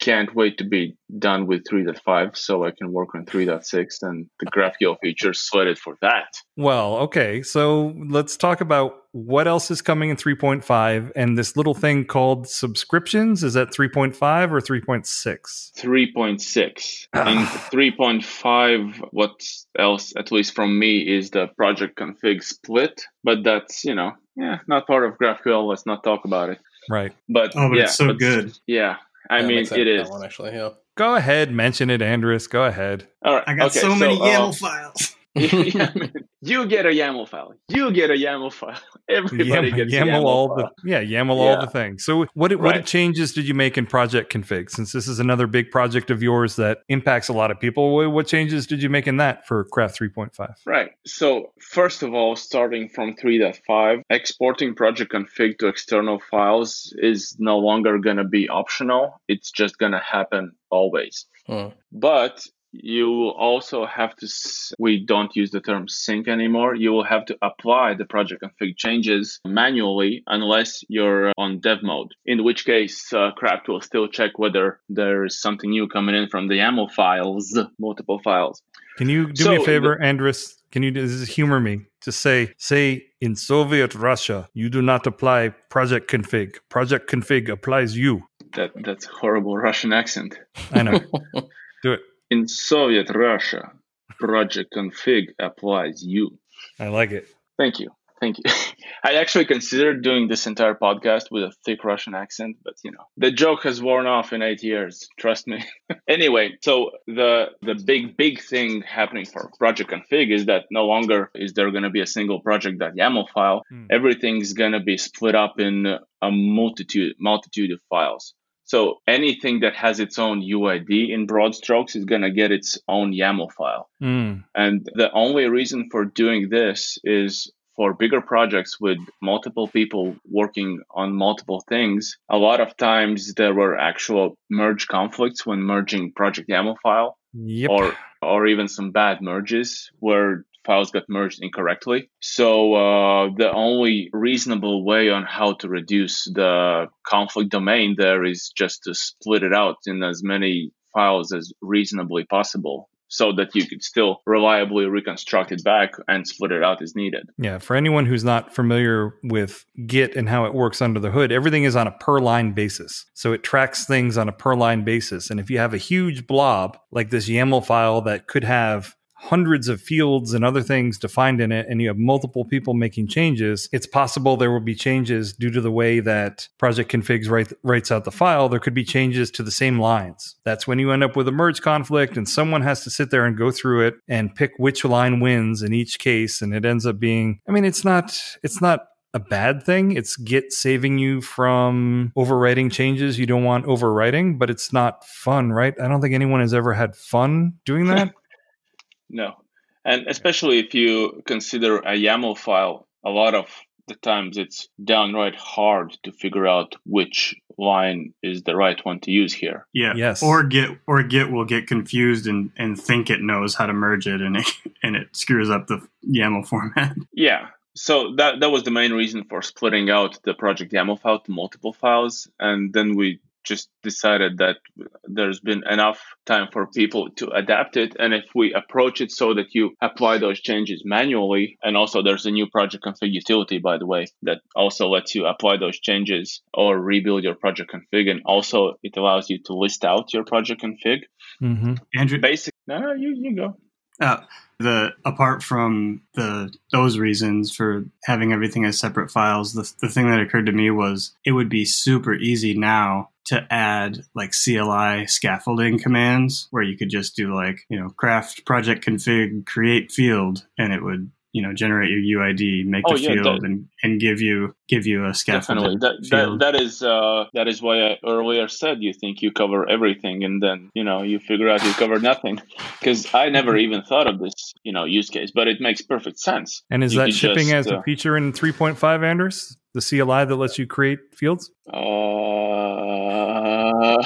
can't wait to be done with 3.5 so I can work on 3.6 and the GraphQL features slated for that. Well, okay. So let's talk about what else is coming in 3.5 and this little thing called subscriptions. Is that 3.5 or 3.6? 3.6. in 3.5, what else, at least from me, is the project config split. But that's, you know, yeah, not part of GraphQL. Let's not talk about it. Right. But, Oh, but yeah, it's so but- good. Yeah. I Yeah, mean, excited it for is. That one actually, yeah. Go ahead, mention it, Andris. Go ahead. All right. I got okay, so many uh, YAML files. Yeah, you get a YAML file. You get a YAML file. Everybody Yam- gets YAML, YAML all file. the yeah YAML all the things. So what what Right. changes did you make in project config? Since this is another big project of yours that impacts a lot of people, what, changes did you make in that for Craft 3.5? Right. So, first of all, starting from 3.5, exporting project config to external files is no longer going to be optional. It's just going to happen always. Hmm. But you will also have to, we don't use the term sync anymore. You will have to apply the project config changes manually unless you're on dev mode, in which case uh, Craft will still check whether there is something new coming in from the YAML files, multiple files. Can you do So me a favor, Andris? Can you just humor me? to say say in Soviet Russia, you do not apply project config. Project config applies you. That That's horrible Russian accent. I know. do it. In Soviet Russia, project config applies you. I like it. Thank you. Thank you. I actually considered doing this entire podcast with a thick Russian accent, but you know, the joke has worn off in eight years. Trust me. anyway, so the the big big thing happening for project config is that no longer is there going to be a single project.yaml file. Hmm. Everything's going to be split up in a multitude multitude of files. So anything that has its own UID in broad strokes is going to get its own YAML file. Mm. And the only reason for doing this is for bigger projects with multiple people working on multiple things. A lot of times there were actual merge conflicts when merging project YAML file Yep. or or even some bad merges where files got merged incorrectly. So uh, the only reasonable way on how to reduce the conflict domain there is just to split it out in as many files as reasonably possible so that you could still reliably reconstruct it back and split it out as needed. Yeah, for anyone who's not familiar with Git and how it works under the hood, everything is on a per line basis. So it tracks things on a per line basis. And if you have a huge blob like this YAML file that could have hundreds of fields and other things defined in it, and you have multiple people making changes, it's possible there will be changes due to the way that Project Configs write, writes out the file. There could be changes to the same lines. That's when you end up with a merge conflict, and someone has to sit there and go through it and pick which line wins in each case. And it ends up being, I mean, it's not, it's not a bad thing. It's Git saving you from overwriting changes you don't want overwriting, but it's not fun, right? I don't think anyone has ever had fun doing that. No. And especially if you consider a YAML file, a lot of the times it's downright hard to figure out which line is the right one to use here. Yeah. Yes. Or Git or Git will get confused and, and think it knows how to merge it and it and it screws up the YAML format. Yeah. So that that was the main reason for splitting out the project YAML file to multiple files, and then we just decided that there's been enough time for people to adapt it, and if we approach it so that you apply those changes manually, and also there's a new project config utility, by the way, that also lets you apply those changes or rebuild your project config, and also it allows you to list out your project config. Mm-hmm. Andrew, Basic. No, no, you you go. uh, the apart from the those reasons for having everything as separate files, the the thing that occurred to me was it would be super easy now to add like CLI scaffolding commands where you could just do like you know craft project config create field and it would you know generate your UID, make Oh, the yeah, field, that- and and give you give you a scaffold. Definitely. That, that that is uh, that is why I earlier said you think you cover everything, and then you know you figure out you cover nothing. Because I never even thought of this you know use case, but it makes perfect sense. And is You that shipping just, as uh, a feature in 3.5, Andris? The CLI that lets you create fields? Uh,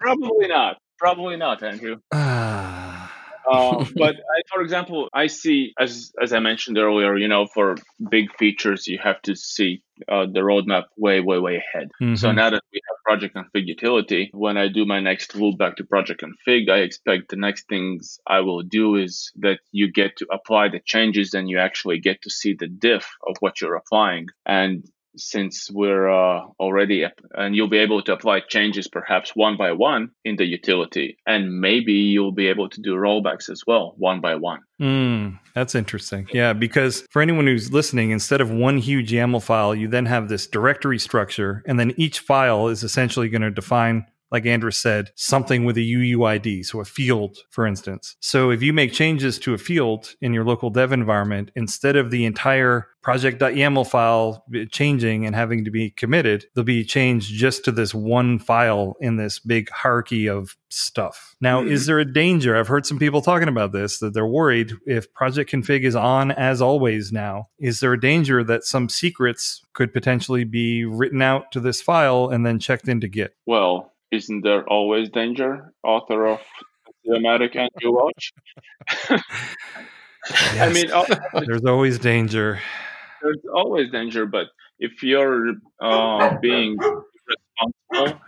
probably not. Probably not, Andrew. Uh, but I, for example, I see as as I mentioned earlier, you know, for big features, you have to see uh, the roadmap way, way, way ahead. So Mhm. now that we have project config utility, when I do my next loop back to project config, I expect the next things I will do is that you get to apply the changes and you actually get to see the diff of what you're applying. And since we're uh, already, and you'll be able to apply changes perhaps one by one in the utility, and maybe you'll be able to do rollbacks as well, one by one. Mm, that's interesting. Yeah, because for anyone who's listening, instead of one huge YAML file, you then have this directory structure, and then each file is essentially going to define, like Andrew said, something with a UUID, so a field, for instance. So if you make changes to a field in your local dev environment, instead of the entire project.yaml file changing and having to be committed, they'll be changed just to this one file in this big hierarchy of stuff. Now, hmm. is there a danger? I've heard some people talking about this that they're worried if project config is on as always now, is there a danger that some secrets could potentially be written out to this file and then checked into Git? Well, isn't there always danger, author of Cinematic and you watch? I mean, There's always danger. there's always danger, but if you're uh, being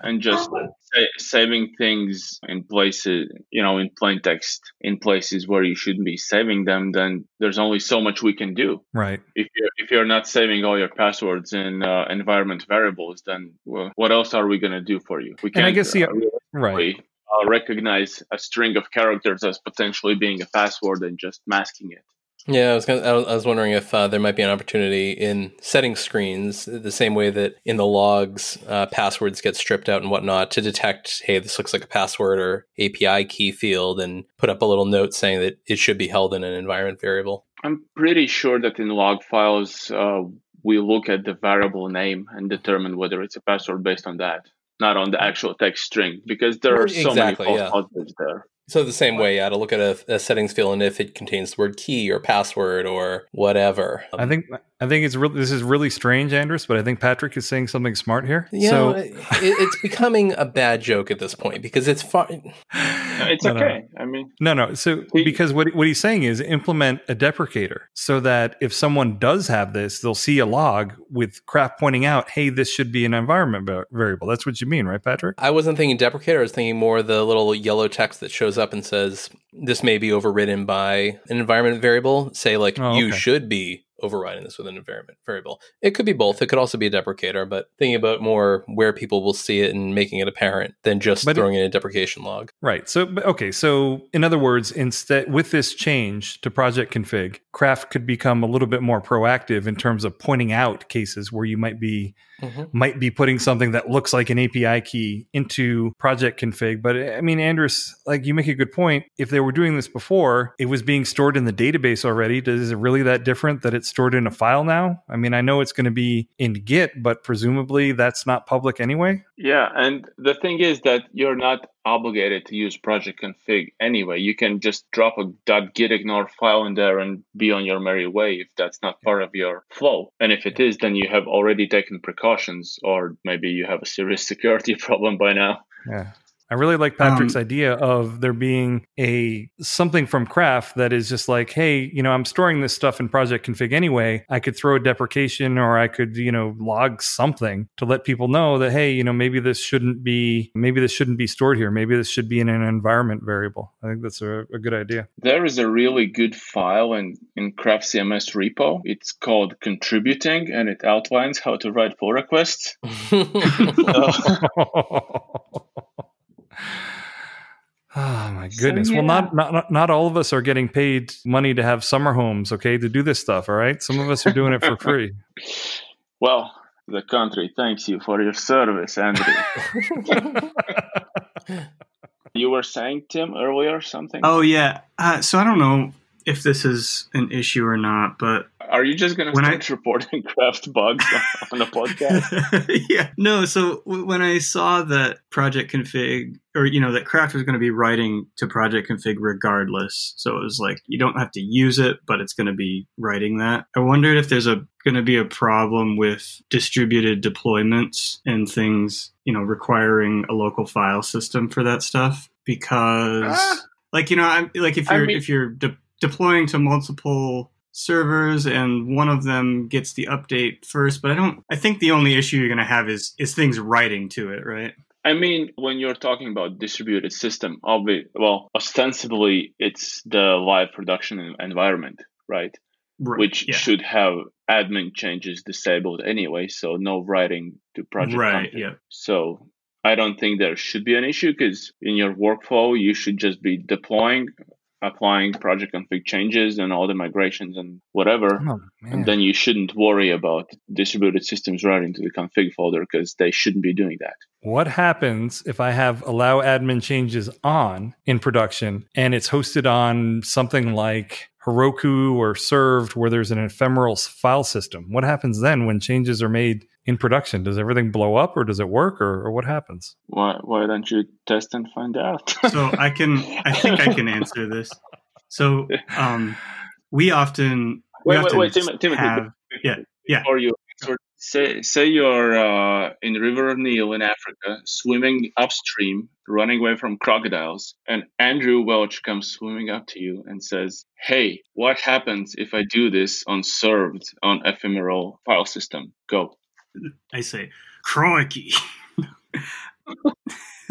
and just sa- saving things in places, you know, in plain text, in places where you shouldn't be saving them, then there's only so much we can do. Right. If you're, if you're not saving all your passwords in uh, environment variables, then well, what else are we going to do for you? We And I can't guess the- uh, Right. uh, recognize a string of characters as potentially being a password and just masking it. Yeah, I was gonna, I was- wondering if uh, there might be an opportunity in setting screens, the same way that in the logs uh, passwords get stripped out and whatnot, to detect, hey, this looks like a password or API key field, and put up a little note saying that it should be held in an environment variable. I'm pretty sure that in log files, uh, we look at the variable name and determine whether it's a password based on that, not on the actual text string, because there are so Exactly, many yeah. false positives there. So the same way, yeah, to look at a, a settings field and if it contains the word key or password or whatever. I think I think it's really this is really strange, Andris, but I think Patrick is saying something smart here. you so it, it's becoming a bad joke at this point because it's fine. It's No, no. okay. I mean, No, no. So He- because what what he's saying is implement a deprecator so that if someone does have this, they'll see a log with Craft pointing out, "Hey, this should be an environment variable." That's what you mean, right, Patrick? I wasn't thinking deprecator. I was thinking more the little yellow text that shows up and says this may be overridden by an environment variable. Say like Oh, you okay. should be overriding this with an environment variable. It could be both. It could also be a deprecator, but thinking about more where people will see it and making it apparent than just But it- throwing in a deprecation log. Right. So okay. So in other words, instead with this change to project config, Craft could become a little bit more proactive in terms of pointing out cases where you might be Mm-hmm. might be putting something that looks like an API key into project config. But I mean, Andris, like you make a good point. If they were doing this before, it was being stored in the database already. Is it really that different that it's stored in a file now? I mean, I know it's going to be in Git, but presumably that's not public anyway. Yeah. And the thing is that you're not obligated to use project config anyway. You can just drop a .gitignore file in there and be on your merry way if that's not part of your flow. And if it is, then you have already taken precautions, or maybe you have a serious security problem by now. Yeah. I really like Patrick's Um, idea of there being a something from Craft that is just like, hey, you know, I'm storing this stuff in project config anyway. I could throw a deprecation or I could, you know, log something to let people know that, hey, you know, maybe this shouldn't be maybe this shouldn't be stored here. Maybe this should be in an environment variable. I think that's a, a good idea. There is a really good file in, in Craft CMS repo. It's called contributing and it outlines how to write pull requests. Oh my goodness! yeah. Well, not, not not all of us are getting paid money to have summer homes, okay, to do this stuff. All right, some of us are doing it for free. Well, the country thanks you for your service, Andrew. you were saying, Tim, earlier something? Oh yeah. Uh, so I don't know if this is an issue or not, but Are you just going to When I- start reporting craft bugs on a podcast? yeah. No, so w- when I saw that project config or you know that craft was going to be writing to project config regardless, so it was like you don't have to use it, but it's going to be writing that. I wondered if there's a going to be a problem with distributed deployments and things, you know, requiring a local file system for that stuff because Ah. like you know, I'm like if you're mean- if you're de- deploying to multiple servers and one of them gets the update first but i don't i think the only issue you're going to have is is things writing to it right I mean, when you're talking about distributed system, obviously well, ostensibly it's the live production environment, right? right Which yeah. should have admin changes disabled anyway, so no writing to project right config. yeah So I don't think there should be an issue because in your workflow, you should just be deploying, applying project config changes and all the migrations and whatever. Oh, And then you shouldn't worry about distributed systems writing to the config folder because they shouldn't be doing that. What happens if I have allow admin changes on in production and it's hosted on something like Heroku or Servd where there's an ephemeral file system? What happens then when changes are made in production? Does everything blow up or does it work or, or what happens? Why, why don't you test and find out? so i can i think i can answer this so um we often we Wait, wait, often wait, Tim- Timothy. have yeah, yeah. Before you answer, say, say you're uh, in River Nile in Africa, swimming upstream, running away from crocodiles, and Andrew Welch comes swimming up to you and says, Hey, what happens if I do this on Servd on ephemeral file system? Go. I say, crikey.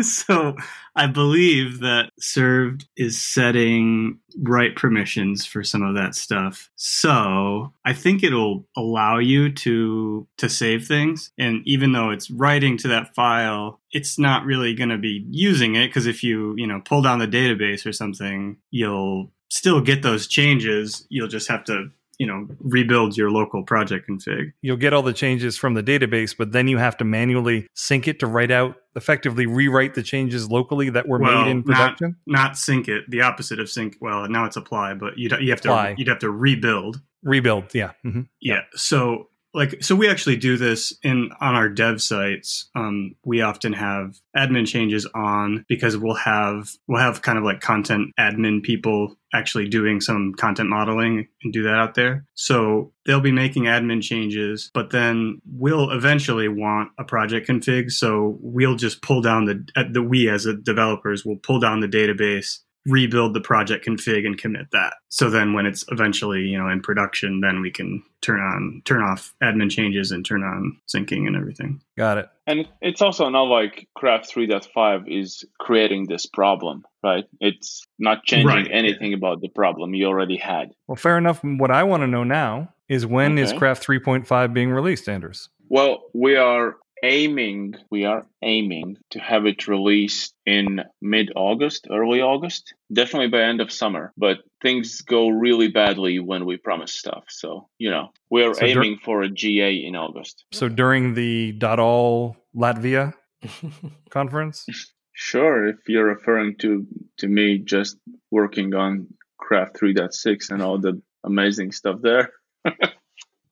so I believe that Servd is setting right permissions for some of that stuff. So I think it'll allow you to to save things. And even though it's writing to that file, it's not really going to be using it because if you you know pull down the database or something, you'll still get those changes. You'll just have to you know rebuild your local project config. You'll get all the changes from the database, but then you have to manually sync it to write out, effectively rewrite the changes locally that were Well, made in production. not sync it. The opposite of sync. Well, now it's apply, but you'd you have to you'd have to rebuild. Rebuild, yeah. hmm Yeah. So like so we actually do this in on our dev sites. Um, we often have admin changes on because we'll have we'll have kind of like content admin people actually doing some content modeling and do that out there. So they'll be making admin changes, but then we'll eventually want a project config. So we'll just pull down the the we as developers will pull down the database rebuild the project config and commit that. So then when it's eventually, you know, in production, then we can turn on turn off admin changes and turn on syncing and everything. Got it. And it's also not like Craft 3.5 is creating this problem, right? It's not changing Right, yeah. anything about the problem you already had. Well, fair enough. What I want to know now is when is Okay. Craft 3.5 being released, Andris? Well, we are aiming, we are aiming to have it released in mid-August, early August, definitely by end of summer. But things go really badly when we promise stuff. So, you know, we are So dur- aiming for a GA in August. So during the .all Latvia conference? Sure, if you're referring to to me just working on Craft 3.6 and all the amazing stuff there.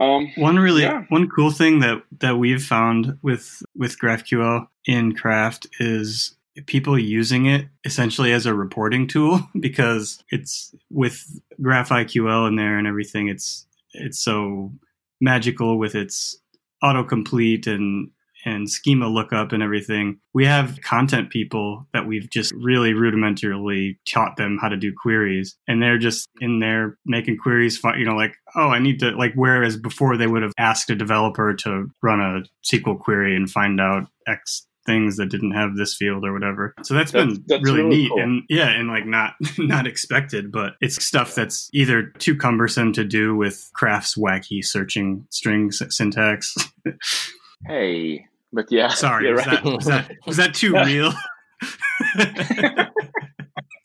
um, One really Yeah. one cool thing that that we've found with with GraphQL in Craft is people using it essentially as a reporting tool because it's with GraphIQL in there and everything it's it's so magical with its autocomplete and and schema lookup and everything. We have content people that we've just really rudimentarily taught them how to do queries, and they're just in there making queries. You know, like oh, I need to like. Whereas before they would have asked a developer to run a SQL query and find out X things that didn't have this field or whatever. So that's That's- been that's really, really neat cool. and yeah, and like not not expected, but it's stuff that's either too cumbersome to do with Craft's wacky searching string syntax. hey, but yeah, Sorry, was, right. that, was that was that too real?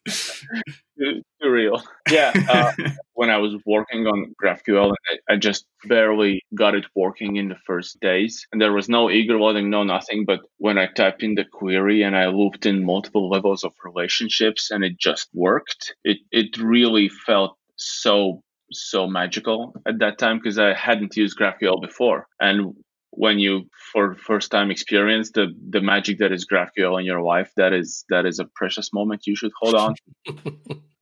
too, too real. Yeah, uh, when I was working on GraphQL, I, I just barely got it working in the first days, and there was no eager loading, no nothing. But when I typed in the query and I looped in multiple levels of relationships, and it just worked, it it really felt so so magical at that time because I hadn't used GraphQL before. And when you for first time experience the the magic that is GraphQL in your life, that is that is a precious moment you should hold on.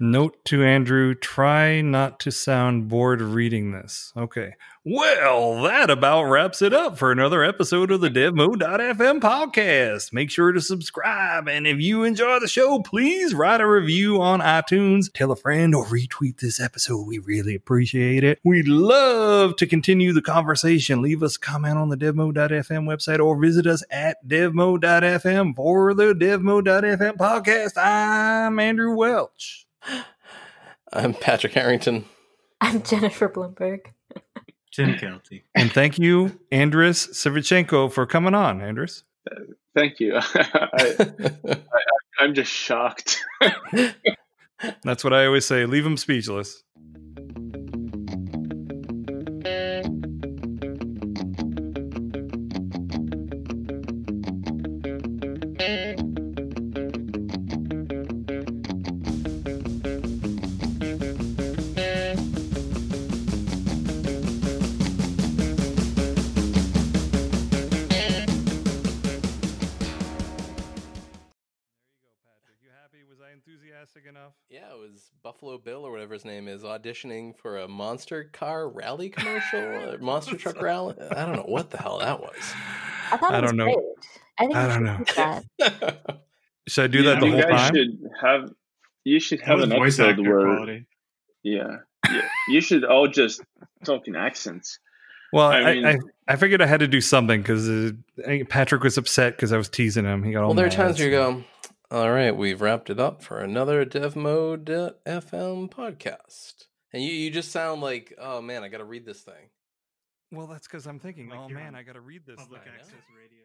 Note to Andrew try not to sound bored reading this. Okay. Well, that about wraps it up for another episode of the DevMode.fm podcast. Make sure to subscribe. And if you enjoy the show, please write a review on iTunes, tell a friend, or retweet this episode. We really appreciate it. We'd love to continue the conversation. Leave us a comment on the DevMode.fm website or visit us at DevMode.fm for the DevMode.fm podcast. I'm Andrew Welch. I'm Patrick Harrington. I'm Jennifer Bloomberg. Tim Kelty. And thank you, Andris Savichenko, for coming on, Andris. Uh, thank you. I, I, am just shocked. That's what I always say. Leave them speechless. Auditioning for a monster car rally commercial, monster truck rally. I don't know what the hell that was. I thought it I don't know. great. I think I don't know. that. Should I do that the whole time? should have you should have an voice episode actor where quality. yeah, yeah you should all just talk in accents. Well, I I, I, mean- I, figured I had to do something because uh, Patrick was upset because I was teasing him. He got all well, there are times where you go, all right, we've wrapped it up for another Dev Mode uh, FM podcast. And you, you just sound like, oh man, I got to read this thing. Well, that's because I'm thinking, Like oh you're man, on I got to read this. Public thing. access radio.